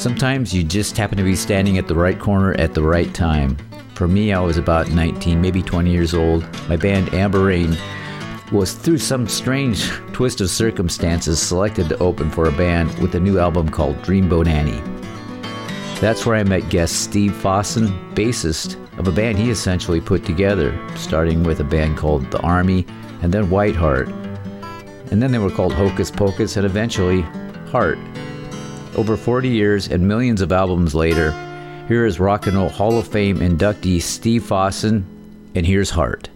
Sometimes you just happen to be standing at the right corner at the right time. For me, I was about 19, maybe 20 years old. My band Amber Rain was through some strange twist of circumstances selected to open for a band with a new album called Dreamboat Annie. That's where I met guest Steve Fossen, bassist of a band he essentially put together, starting with a band called The Army and then Whiteheart. And then they were called Hocus Pocus and eventually Heart. Over 40 years and millions of albums later, here is Rock and Roll Hall of Fame inductee Steve Fossen, and here's Heart.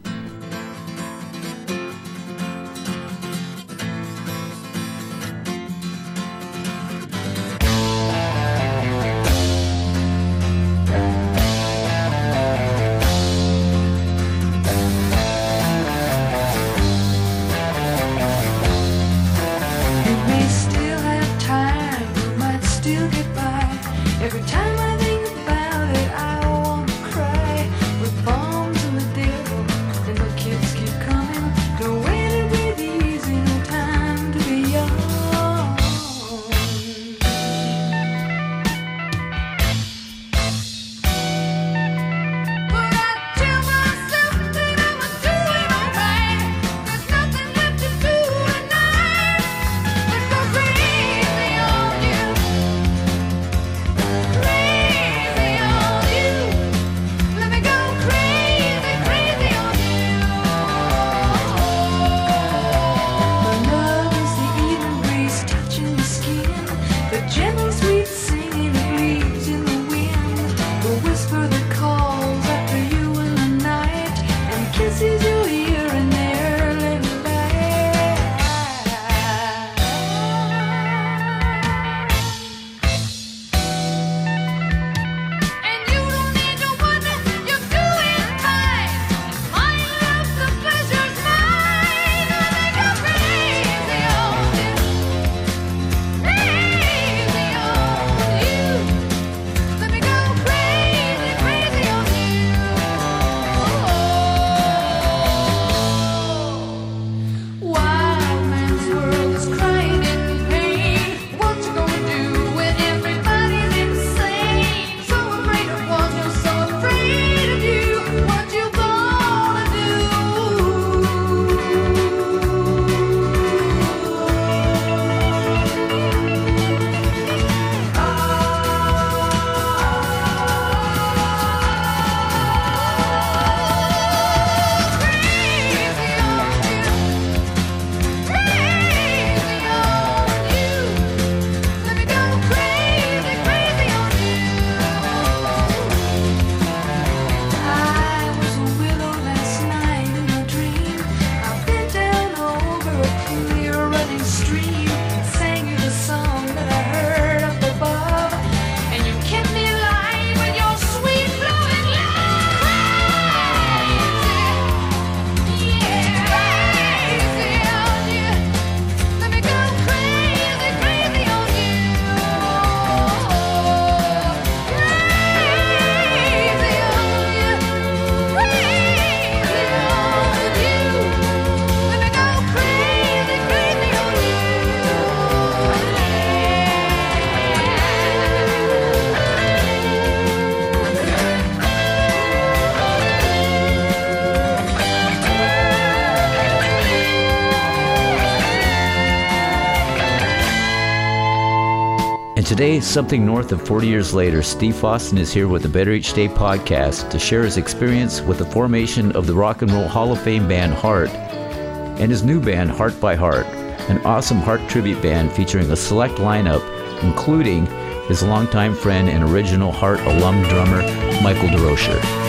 Today, something north of 40 years later, Steve Fossen is here with the Better Each Day podcast to share his experience with the formation of the Rock and Roll Hall of Fame band Heart and his new band Heart by Heart, an awesome Heart tribute band featuring a select lineup, including his longtime friend and original Heart alum drummer, Michael DeRosier.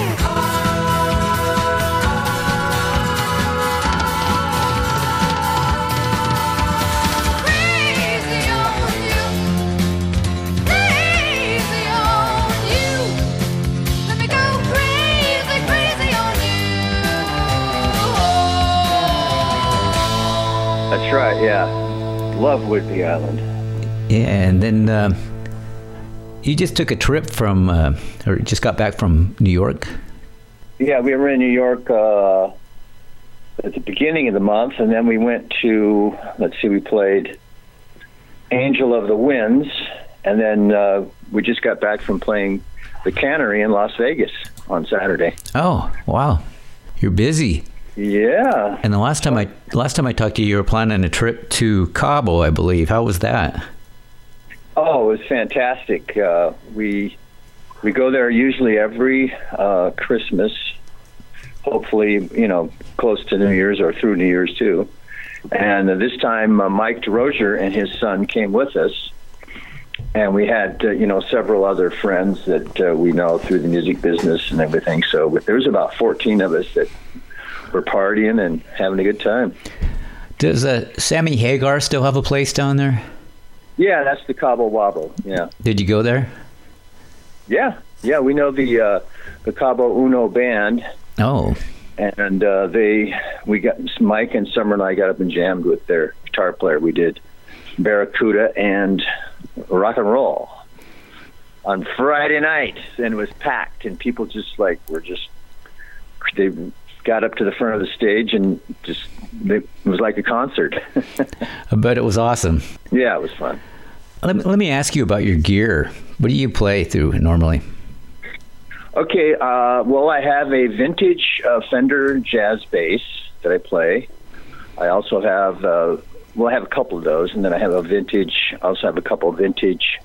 Right. Yeah, love Whidbey Island. Yeah, and then uh, you just took a trip from, uh, or just got back from New York. Yeah, we were in New York uh, at the beginning of the month, and then we went to. Let's see, we played Angel of the Winds and then uh, we just got back from playing the Cannery in Las Vegas on Saturday. Oh, wow. You're busy. Yeah. And the last time I last time I talked to you, you were planning a trip to Cabo, I believe. How was that? Oh, it was fantastic. Uh, we we go there usually every uh, Christmas. Hopefully, you know, close to New Year's or through New Year's too. And uh, this time, uh, Mike DeRosier and his son came with us, and we had uh, you know several other friends that uh, we know through the music business and everything. So there was about fourteen of us that were partying and having a good time. Does uh, Sammy Hagar still have a place down there? Yeah, that's the Cabo Wabo. Yeah. Did you go there? Yeah, yeah. We know the uh, the Cabo Uno band. Oh. And uh, they, we got Mike and Summer and I got up and jammed with their guitar player. We did Barracuda and rock and roll on Friday night, and it was packed, and people just like were just they got up to the front of the stage and just it was like a concert. I bet it was awesome. Yeah, it was fun. Let me, let me ask you about your gear. What do you play through normally? Okay, uh, well, I have a vintage uh, Fender jazz bass that I play. I also have, uh, well, I have a couple of those, and then I have a vintage. I also have a couple of vintage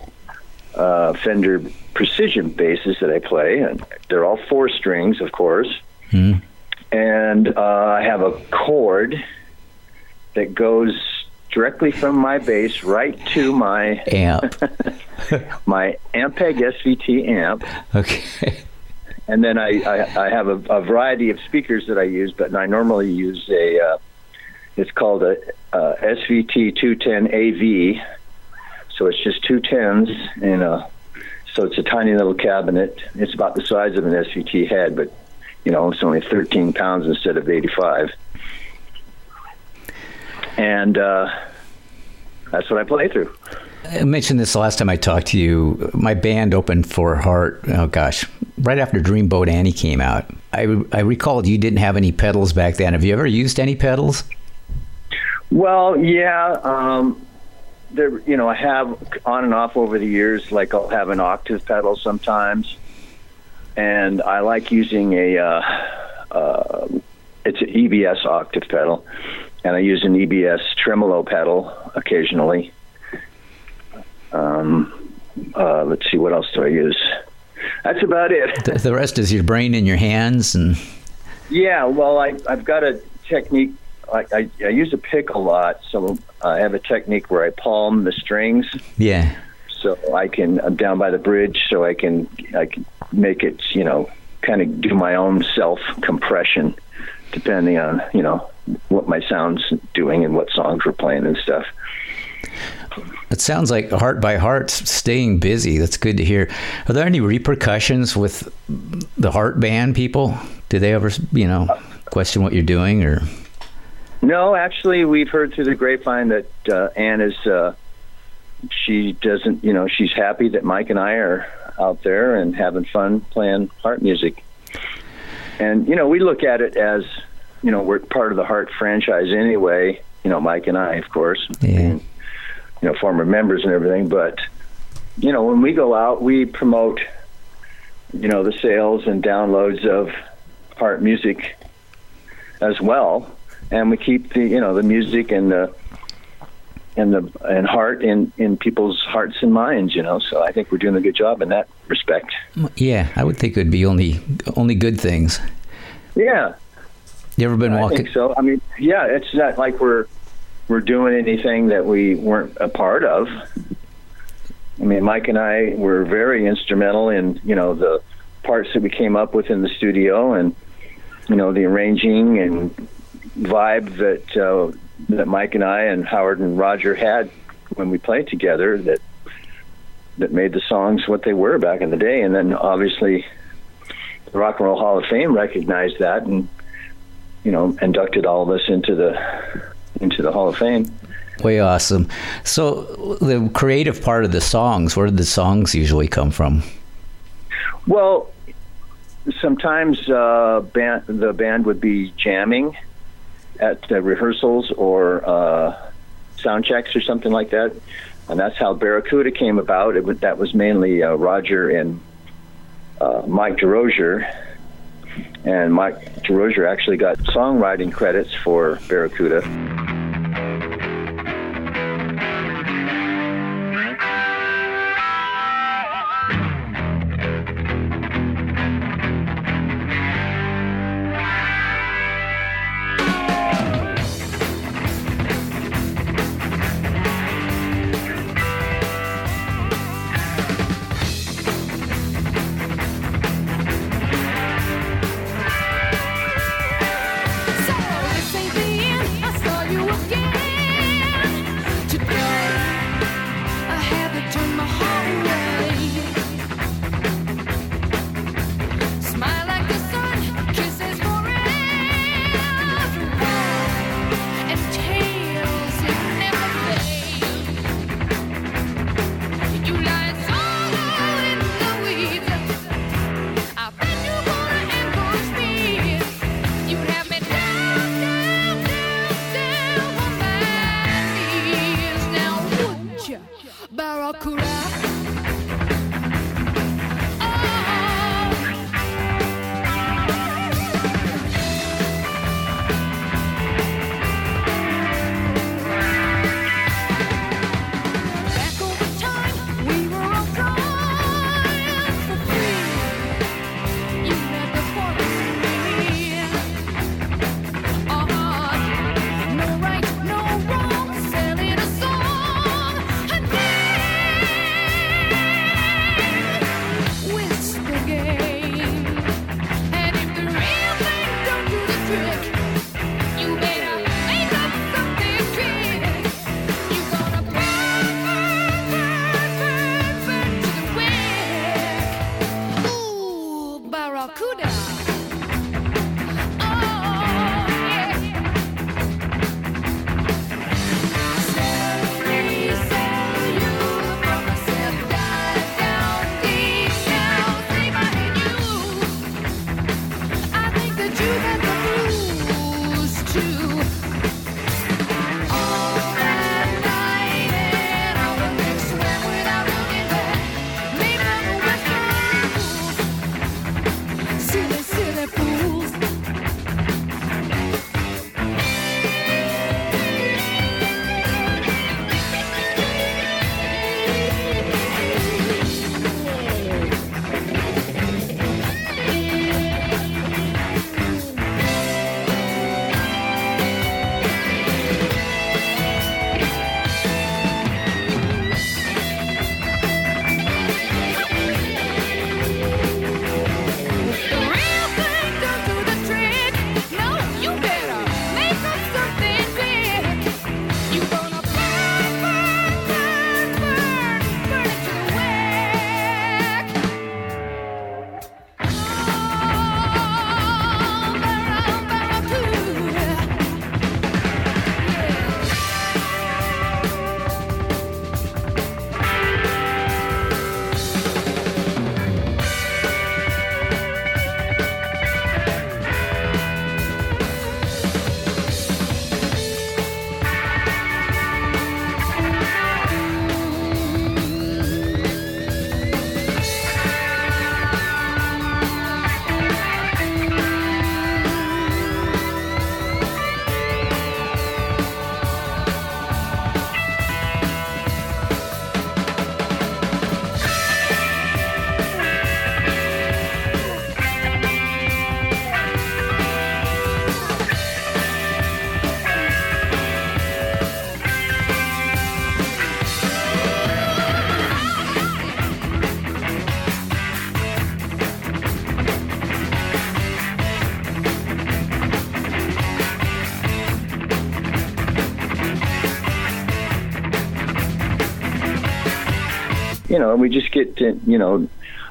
uh, Fender precision basses that I play, and they're all four strings, of course. Mm. And uh, I have a cord that goes directly from my bass right to my amp, my Ampeg SVT amp. Okay. And then I, I, I have a, a, variety of speakers that I use, but I normally use a, uh, it's called a, a SVT 210 AV. So it's just two tens and a, so it's a tiny little cabinet. It's about the size of an SVT head, but you know, it's only 13 pounds instead of 85. And uh, that's what I play through. I mentioned this last time I talked to you. My band opened for Heart. Oh gosh, right after Dreamboat Annie came out. I I recalled you didn't have any pedals back then. Have you ever used any pedals? Well, yeah. Um, there, you know, I have on and off over the years. Like I'll have an octave pedal sometimes, and I like using a. Uh, uh, it's an EBS octave pedal, and I use an EBS tremolo pedal occasionally. Um, uh, let's see, what else do I use? That's about it. The, the, rest is your brain and your hands, and yeah. Well, I, I've got a technique. I, I, I use a pick a lot, so I have a technique where I palm the strings. Yeah. So I can I'm down by the bridge, so I can I can make it you know kind of do my own self compression, depending on you know what my sound's doing and what songs we're playing and stuff. It sounds like heart by heart staying busy. That's good to hear. Are there any repercussions with the heart band people? Do they ever, you know, question what you're doing or? No, actually, we've heard through the grapevine that uh, Ann is. Uh, she doesn't, you know, she's happy that Mike and I are out there and having fun playing heart music. And you know, we look at it as, you know, we're part of the Heart franchise anyway. You know, Mike and I, of course. Yeah. And, you know former members and everything. But you know, when we go out, we promote you know the sales and downloads of heart music as well, and we keep the you know the music and the and the and heart in in people's hearts and minds. You know, so I think we're doing a good job in that respect. Yeah, I would think it would be only only good things. Yeah. You ever been walking? I think so. I mean, yeah, it's not like we're we're doing anything that we weren't a part of. I mean, Mike and I were very instrumental in you know the parts that we came up with in the studio, and you know the arranging and vibe that uh, that Mike and I and Howard and Roger had when we played together. That that made the songs what they were back in the day, and then obviously the Rock and Roll Hall of Fame recognized that and you know inducted all of us into the into the Hall of Fame. Way awesome. So the creative part of the songs, where did the songs usually come from? Well, sometimes uh, band, the band would be jamming at uh, rehearsals or uh, sound checks or something like that. and that's how Barracuda came about. It that was mainly uh, Roger and uh, Mike DeRosier, and Mike DeRosier actually got songwriting credits for Barracuda. You know, we just get to, you know,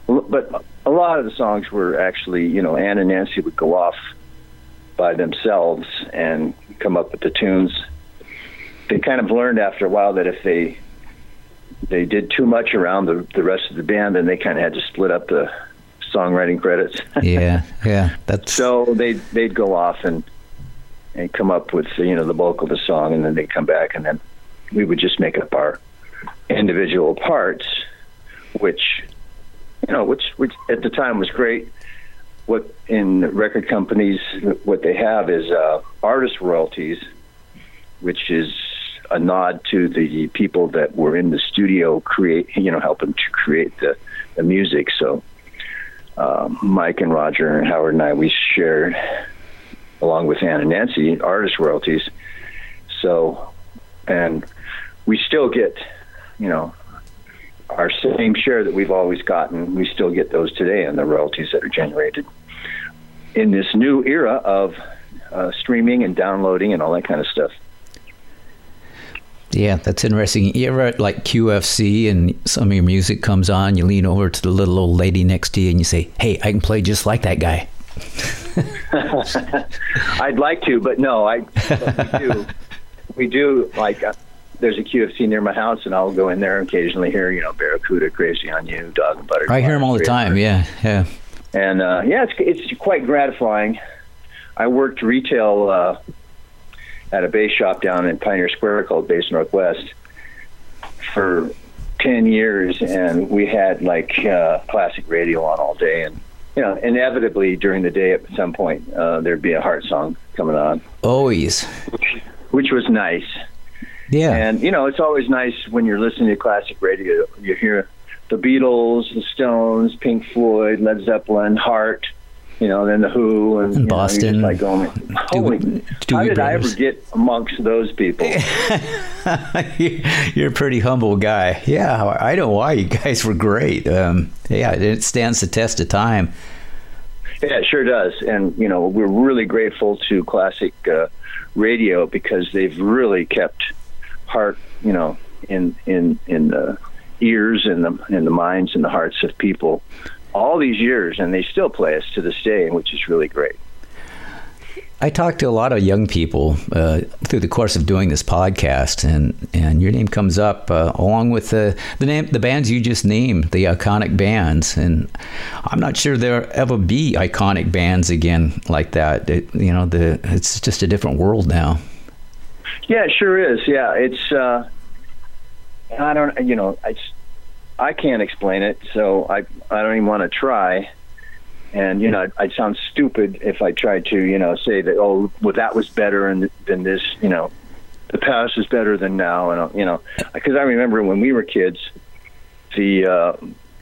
but a lot of the songs were actually, you know, Ann and Nancy would go off by themselves and come up with the tunes. They kind of learned after a while that if they they did too much around the the rest of the band, then they kind of had to split up the songwriting credits. yeah, yeah, that's so they they'd go off and and come up with you know the bulk of the song, and then they'd come back, and then we would just make up our individual parts, which you know, which which at the time was great. What in record companies, what they have is uh, artist royalties, which is a nod to the people that were in the studio create, you know, helping to create the, the music. So uh, Mike and Roger and Howard and I, we shared, along with Ann and Nancy, artist royalties. So, and we still get, you know, our same share that we've always gotten. We still get those today and the royalties that are generated in this new era of uh, streaming and downloading and all that kind of stuff. Yeah, that's interesting. You ever at like QFC and some of your music comes on, you lean over to the little old lady next to you and you say, "Hey, I can play just like that guy." I'd like to, but no, I but we do. We do like uh, there's a QFC near my house, and I'll go in there and occasionally hear you know Barracuda, Crazy on You, Dog and Butterfly. I hear them all the time. Yeah, yeah. And uh, yeah, it's it's quite gratifying. I worked retail. Uh, at a bass shop down in Pioneer Square called Bass Northwest for 10 years, and we had like uh, classic radio on all day. And, you know, inevitably during the day at some point, uh, there'd be a heart song coming on. Always. Which, which was nice. Yeah. And, you know, it's always nice when you're listening to classic radio, you hear the Beatles, the Stones, Pink Floyd, Led Zeppelin, Heart you know, then the Who and Boston. Know, like going, holy, do, do how did brothers. I ever get amongst those people? You're a pretty humble guy. Yeah, I know why. You guys were great. Um, yeah, it stands the test of time. Yeah, it sure does. And you know, we're really grateful to classic uh, radio because they've really kept heart, you know, in in in the ears and the in the minds and the hearts of people all these years, and they still play us to this day, which is really great. I talked to a lot of young people uh, through the course of doing this podcast, and, and your name comes up uh, along with the the name the bands you just named, the iconic bands. And I'm not sure there'll ever be iconic bands again like that. It, you know, the it's just a different world now. Yeah, it sure is. Yeah, it's. Uh, I don't. You know, I. I can't explain it, so I I don't even want to try. And you know, I'd, I'd sound stupid if I tried to, you know, say that oh, well, that was better and than this. You know, the past is better than now, and you know, because I remember when we were kids, the uh,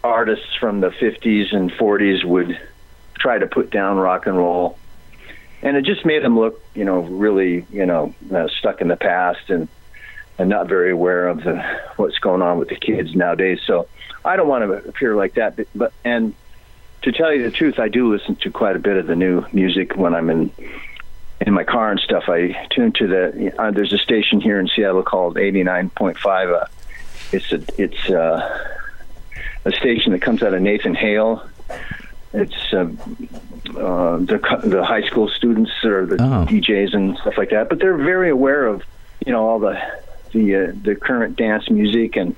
artists from the '50s and '40s would try to put down rock and roll, and it just made them look, you know, really, you know, uh, stuck in the past and and not very aware of the what's going on with the kids nowadays. So I don't want to appear like that. But, but and to tell you the truth, I do listen to quite a bit of the new music when I'm in in my car and stuff. I tune to the. Uh, there's a station here in Seattle called 89.5. Uh, it's a it's uh, a station that comes out of Nathan Hale. It's uh, uh, the the high school students or the oh. DJs and stuff like that. But they're very aware of you know all the the uh, the current dance music and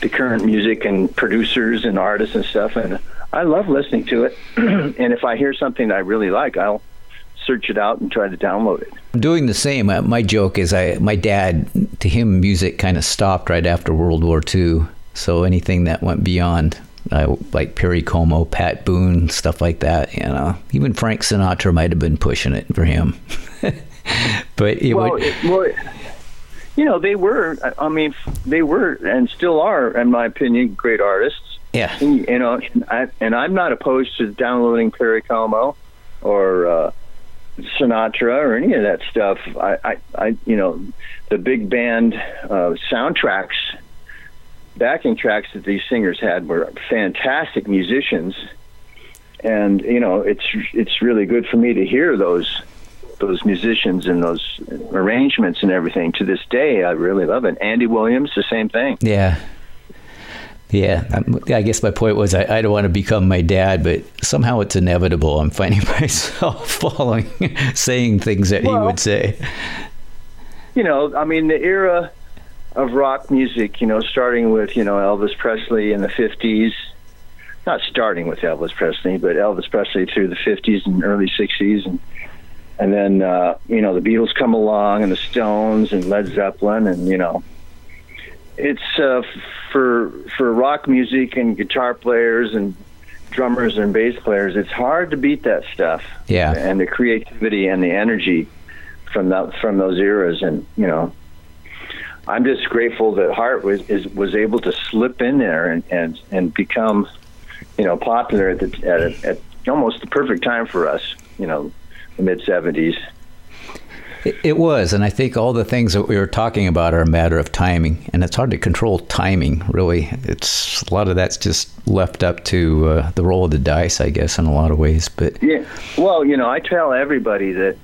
the current music and producers and artists and stuff. And I love listening to it. and if I hear something I really like, I'll search it out and try to download it. I'm doing the same. Uh, my joke is, I my dad to him music kind of stopped right after World War II. So anything that went beyond uh, like Perry Como, Pat Boone, stuff like that. You know, even Frank Sinatra might have been pushing it for him. but it well, would. It, well, you know, they were. I mean, they were and still are, in my opinion, great artists. Yeah. And, you know, I, and I'm not opposed to downloading Perry Como or uh, Sinatra or any of that stuff. I, I, I you know, the big band uh, soundtracks, backing tracks that these singers had were fantastic musicians, and you know, it's it's really good for me to hear those those musicians and those arrangements and everything. To this day, I really love it. Andy Williams, the same thing. Yeah. Yeah, um, I guess my point was I, I, don't want to become my dad, but somehow it's inevitable. I'm finding myself following, saying things that well, he would say. You know, I mean, the era of rock music, you know, starting with, you know, Elvis Presley in the 50s, not starting with Elvis Presley, but Elvis Presley through the 50s and early 60s, and and then uh, you know the Beatles come along and the Stones and Led Zeppelin and you know it's uh, for for rock music and guitar players and drummers and bass players. It's hard to beat that stuff. Yeah, and the creativity and the energy from that from those eras, and you know, I'm just grateful that Heart was is, was able to slip in there and and, and become, you know, popular at the at, at almost the perfect time for us. You know, the mid '70s. It was, and I think all the things that we were talking about are a matter of timing, and it's hard to control timing. Really, it's a lot of that's just left up to uh, the roll of the dice, I guess, in a lot of ways. But yeah, well, you know, I tell everybody that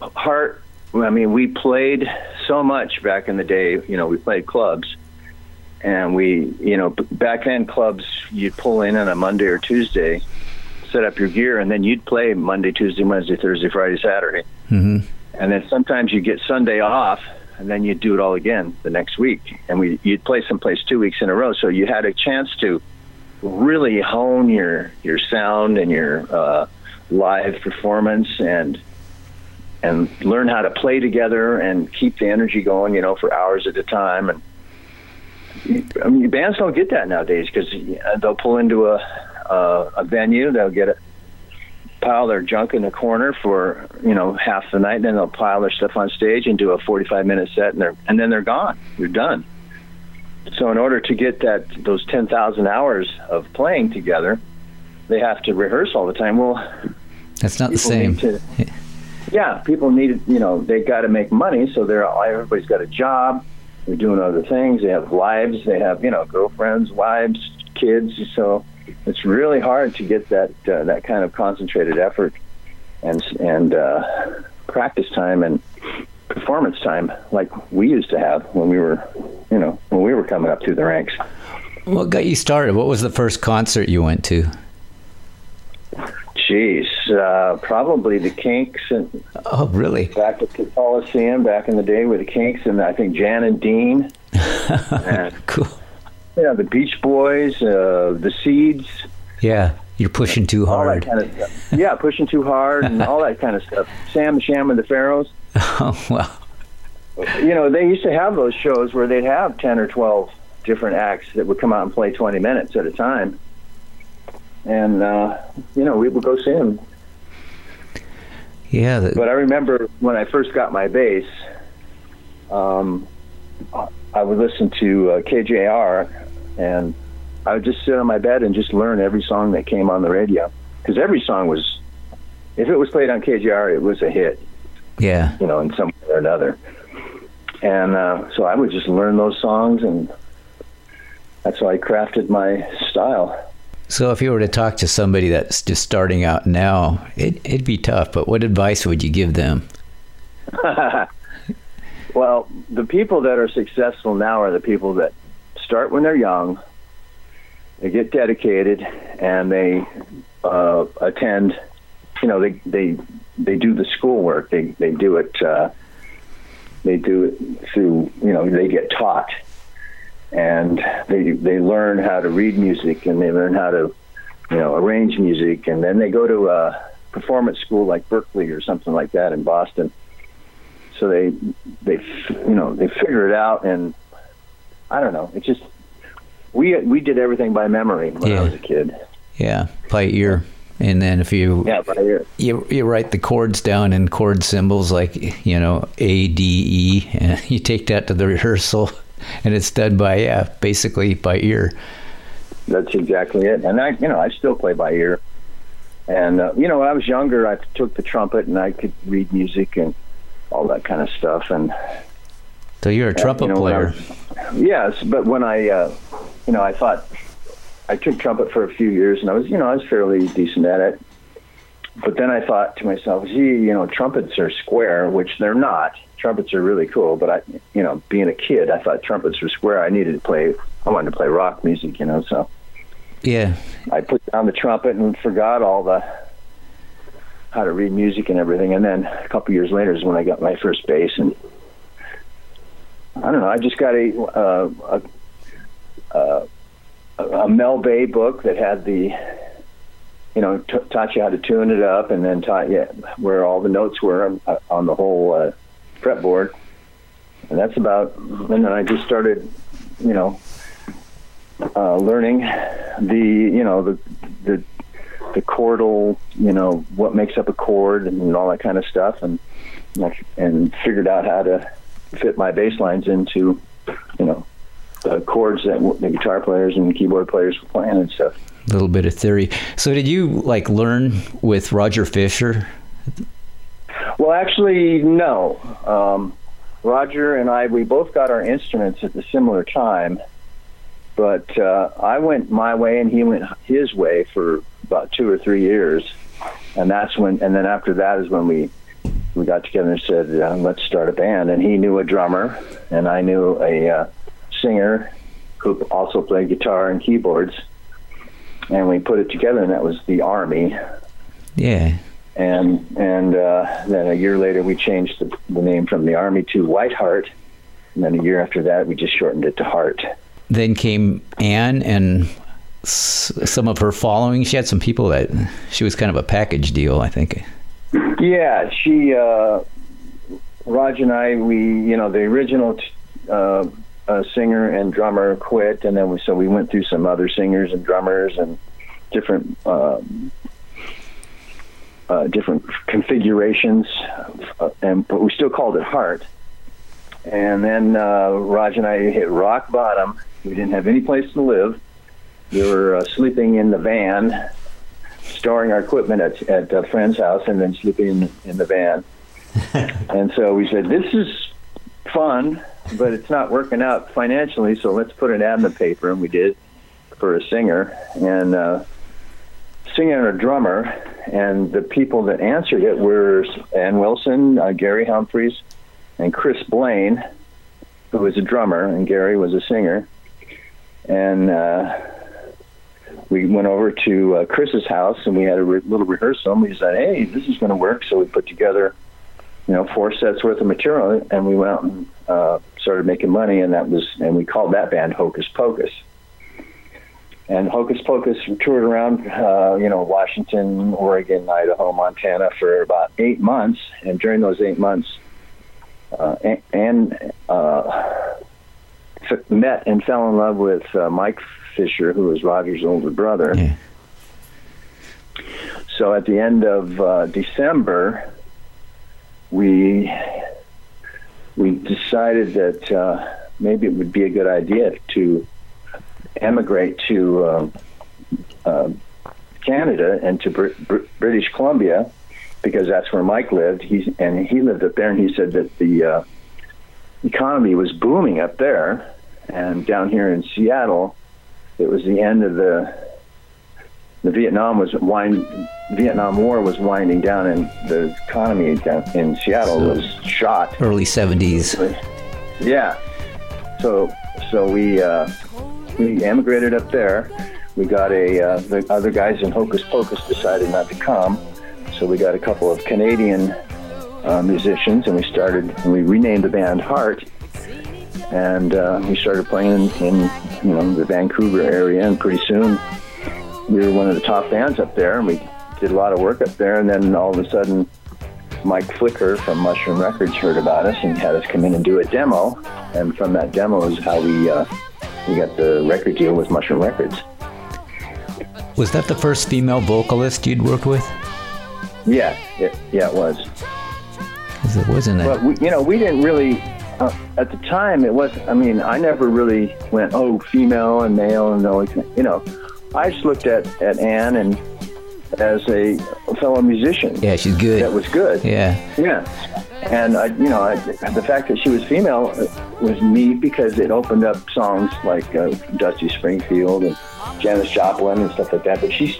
Heart. I mean, we played so much back in the day. You know, we played clubs, and we, you know, back then clubs you'd pull in on a Monday or Tuesday, set up your gear, and then you'd play Monday, Tuesday, Wednesday, Thursday, Friday, Saturday. Mm-hmm and then sometimes you get Sunday off, and then you'd do it all again the next week, and we you'd play someplace two weeks in a row, so you had a chance to really hone your your sound and your uh, live performance and and learn how to play together and keep the energy going, you know, for hours at a time. And I mean, bands don't get that nowadays because uh, they'll pull into a a, a venue, they'll get a pile their junk in the corner for you know half the night, and then they'll pile their stuff on stage and do a 45 minute set, and they're and then they're gone. You're done. So in order to get that those 10,000 hours of playing together, they have to rehearse all the time. Well, that's not the same. To, yeah, people need you know they got to make money, so they're everybody's got a job. They're doing other things. They have lives. They have you know girlfriends, wives, kids. So it's really hard to get that uh, that kind of concentrated effort and and uh, practice time and performance time like we used to have when we were you know when we were coming up through the ranks. What got you started? What was the first concert you went to? Jeez, uh, probably the Kinks. And oh, really? Back at the Coliseum, back in the day with the Kinks, and I think Jan and Dean. and, cool. Yeah, the Beach Boys, uh, the Seeds. Yeah, you're pushing too hard. Kind of yeah, pushing too hard and all that kind of stuff. Sam Sham and the Pharaohs. Oh wow. You know, they used to have those shows where they'd have ten or twelve different acts that would come out and play twenty minutes at a time, and uh, you know we would go see them. Yeah, the- but I remember when I first got my bass. Um, I would listen to uh, KJR, and I would just sit on my bed and just learn every song that came on the radio because every song was, if it was played on KJR, it was a hit. Yeah, you know, in some way or another. And uh, so I would just learn those songs, and that's how I crafted my style. So, if you were to talk to somebody that's just starting out now, it, it'd be tough. But what advice would you give them? Well, the people that are successful now are the people that start when they're young, they get dedicated, and they uh, attend. You know, they they they do the schoolwork. They they do it. Uh, they do it through. You know, they get taught, and they they learn how to read music, and they learn how to, you know, arrange music, and then they go to a performance school like Berklee or something like that in Boston. So they they you know they figure it out. And I don't know. It's just we we did everything by memory when yeah. I was a kid. Yeah. By ear. And then if you yeah by ear. you you write the chords down in chord symbols like you know A D E and you take that to the rehearsal and it's done by yeah basically by ear that's exactly it and I you know I still play by ear and uh, you know when I was younger I took the trumpet and I could read music and all that kind of stuff. And so you're a trumpet you know, player. Was, yes, but when I, uh, you know, I thought I took trumpet for a few years, and I was, you know, I was fairly decent at it. But then I thought to myself, gee, you know, trumpets are square, which they're not. Trumpets are really cool, but I, you know, being a kid, I thought trumpets were square. I needed to play. I wanted to play rock music, you know, so. Yeah. I put down the trumpet and forgot all the how to read music and everything. And then a couple years later is when I got my first bass, and I don't know. I just got a uh, a, uh, a Mel Bay book that had the you know t- taught you how to tune it up, and then taught you where all the notes were on, on the whole uh, fretboard. and that's about. And then I just started, you know, uh, learning the you know the the the chordal, you know, what makes up a chord and all that kind of stuff, and and figured out how to fit my bass lines into, you know, the chords that the guitar players and keyboard players were playing and stuff. Little bit of theory. So, did you like learn with Roger Fisher? Well, actually, no. Um, Roger and I, we both got our instruments at the similar time, but uh, I went my way and he went his way for about two or three years, and that's when. And then after that is when we we got together and said, uh, "Let's start a band." And he knew a drummer, and I knew a uh, singer who also played guitar and keyboards, and we put it together, and that was the Army. Yeah. And and uh, then a year later, we changed the, the name from the Army to White Heart, and then a year after that, we just shortened it to Heart. Then came Ann and s- some of her following. She had some people that she was kind of a package deal, I think. Yeah, she, uh, Rog and I, we, you know, the original uh, uh, singer and drummer quit, and then we, so we went through some other singers and drummers and different, um, uh, different configurations, uh, and but we still called it Heart. And then uh, Rog and I hit rock bottom. We didn't have any place to live. We were uh, sleeping in the van storing our equipment at, at a friend's house and then sleeping in, in the van. and so we said, this is fun, but it's not working out financially, so let's put an ad in the paper. And we did for a singer and uh, singer and a drummer. And the people that answered it were Ann Wilson, uh, Gary Humphreys, and Chris Blaine, who was a drummer, and Gary was a singer. And uh, we went over to uh, Chris's house and we had a re- little rehearsal. And we said, "Hey, this is going to work." So we put together, you know, four sets worth of material, and we went out and uh, started making money. And that was, and we called that band Hocus Pocus. And Hocus Pocus toured around, uh, you know, Washington, Oregon, Idaho, Montana for about eight months. And during those eight months, uh, and uh, met and fell in love with uh, Mike Fisher, who was Roger's older brother. Yeah. So at the end of uh, December, we we decided that uh, maybe it would be a good idea to emigrate to uh, uh, Canada and to Br- Br- British Columbia because that's where Mike lived. He's and he lived up there, and he said that the uh, economy was booming up there, and down here in Seattle, it was the end of the the Vietnam was wind Vietnam War was winding down, and the economy down in Seattle So- was shot. Early 70s. Yeah. So so we uh, we emigrated up there. We got a uh, the other guys in Hocus Pocus decided not to come, so we got a couple of Canadian uh, musicians, and we started. And we renamed the band Heart, and uh, we started playing in you know the Vancouver area, and pretty soon we were one of the top bands up there, and we did a lot of work up there. And then all of a sudden, Mike Flicker from Mushroom Records heard about us and had us come in and do a demo. And from that demo is how we uh, we got the record deal with Mushroom Records. Was that the first female vocalist you'd worked with? Yeah, it, yeah, it was. it wasn't But we, you know, we didn't really. Uh, at the time, it was. I mean, I never really went, oh, female and male, and always, you know, I just looked at at Ann and as a fellow musician. yeah, she's good. That was good. yeah. Yeah, and I, you know, I, the fact that she was female was neat because it opened up songs like uh, Dusty Springfield and Janis Joplin and stuff like that. But she,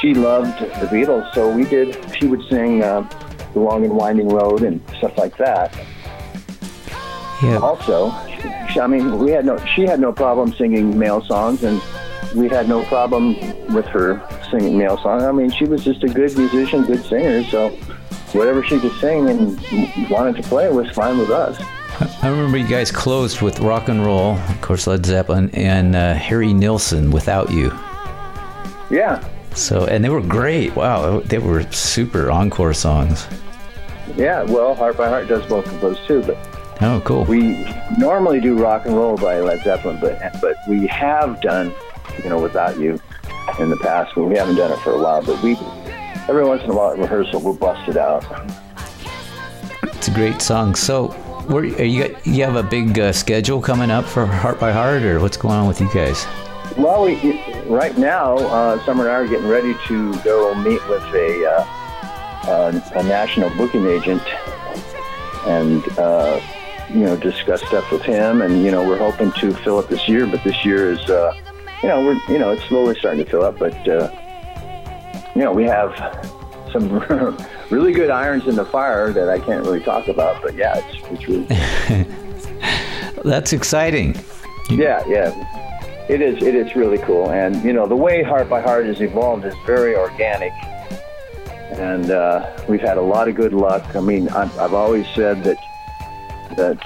she loved the Beatles, so we did. She would sing uh, "The Long and Winding Road" and stuff like that. Yeah. Also, she, I mean, we had no. She had no problem singing male songs, and we had no problem with her singing male songs. I mean, she was just a good musician, good singer. So whatever she could sing and wanted to play was fine with us. I remember you guys closed with rock and roll, of course, Led Zeppelin, and uh, Harry Nilsson, Without You. Yeah, So, and they were great. Wow, they were super encore songs. yeah. Well, Heart by Heart does both of those too, but Oh, cool. We normally do rock and roll by Led Zeppelin, but but we have done, you know, without you in the past, but we haven't done it for a while. But we every once in a while at rehearsal we'll bust it out. It's a great song. So, where are you? You have a big uh, schedule coming up for Heart by Heart, or what's going on with you guys? Well, we, right now, uh, Summer and I are getting ready to go meet with a uh, uh, a national booking agent, and uh, you know discuss stuff with him. And you know we're hoping to fill up this year, but this year is uh, you know we're you know it's slowly starting to fill up, but uh, you know we have some really good irons in the fire that I can't really talk about. But yeah, it's it's really That's exciting. yeah yeah. It is. It is really cool, and you know the way Heart by Heart has evolved is very organic, and uh, we've had a lot of good luck. I mean, I've, I've always said that that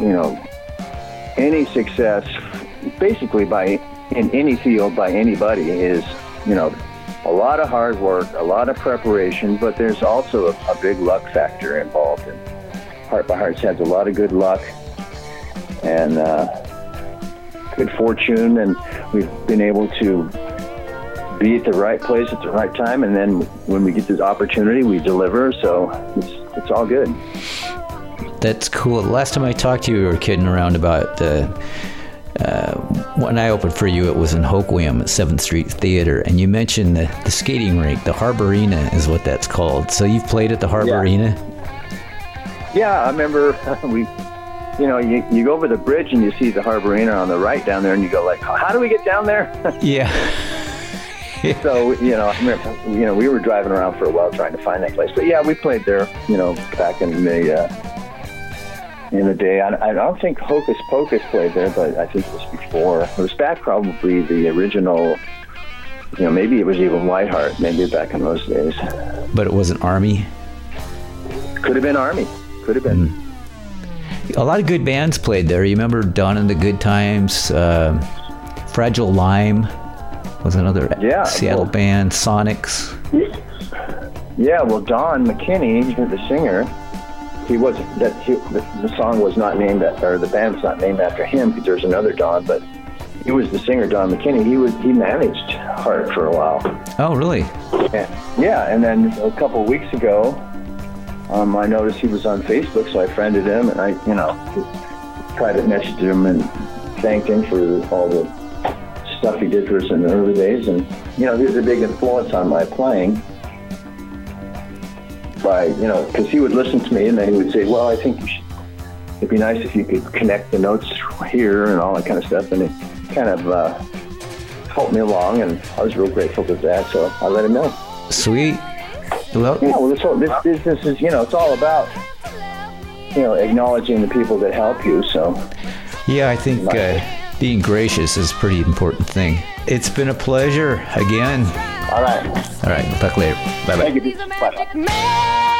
you know any success, basically by in any field by anybody, is you know a lot of hard work, a lot of preparation, but there's also a, a big luck factor involved. And Heart by Heart's had a lot of good luck, and. Uh, good fortune and we've been able to be at the right place at the right time and then when we get this opportunity we deliver so it's, it's all good That's cool. Last time I talked to you, we were kidding around about the. Uh, when I opened for you, it was in Hoquiam at 7th Street Theater, and you mentioned the, the skating rink, the Harborina is what that's called. So you've played at the Harborina? yeah i remember we you know you, you go over the bridge and you see the harborina on the right down there and you go like how do we get down there Yeah. so you know I remember, you know we were driving around for a while trying to find that place but yeah we played there you know back in the uh, in the day I, I don't think hocus pocus played there but i think it was before it was back probably the original you know maybe it was even whiteheart maybe back in those days but it wasn't Army. could have been army could have been A lot of good bands played there. You remember Don and the Good Times, uh, Fragile Lime was another Yeah, Seattle well- band, Sonics. Yeah, well, Don McKinney, the singer, he was that he, the, the song was not named or the band's not named after him because there's another Don, but he was the singer, Don McKinney. He was he managed Heart for a while. Oh, really? And, yeah, and then a couple of weeks ago, um, I noticed he was on Facebook, so I friended him, and I, you know, private messaged him and thanked him for all the stuff he did for us in the early days, and you know, he was a big influence on my playing. By you know, because he would listen to me, and then he would say, "Well, I think you should. It'd be nice if you could connect the notes here and all that kind of stuff," and it kind of uh, helped me along, and I was real grateful for that. So I let him know. Sweet. Well, Yeah, well, this whole this business is you know it's all about you know acknowledging the people that help you. So yeah, I think uh, being gracious is a pretty important thing. It's been a pleasure again. all right, All right, we'll talk later. Bye bye.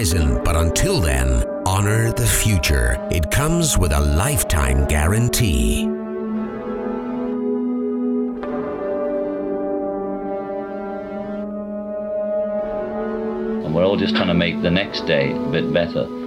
Horizon, but until then, honor the future. It comes with a lifetime guarantee. and we're all just trying to make the next day a bit better.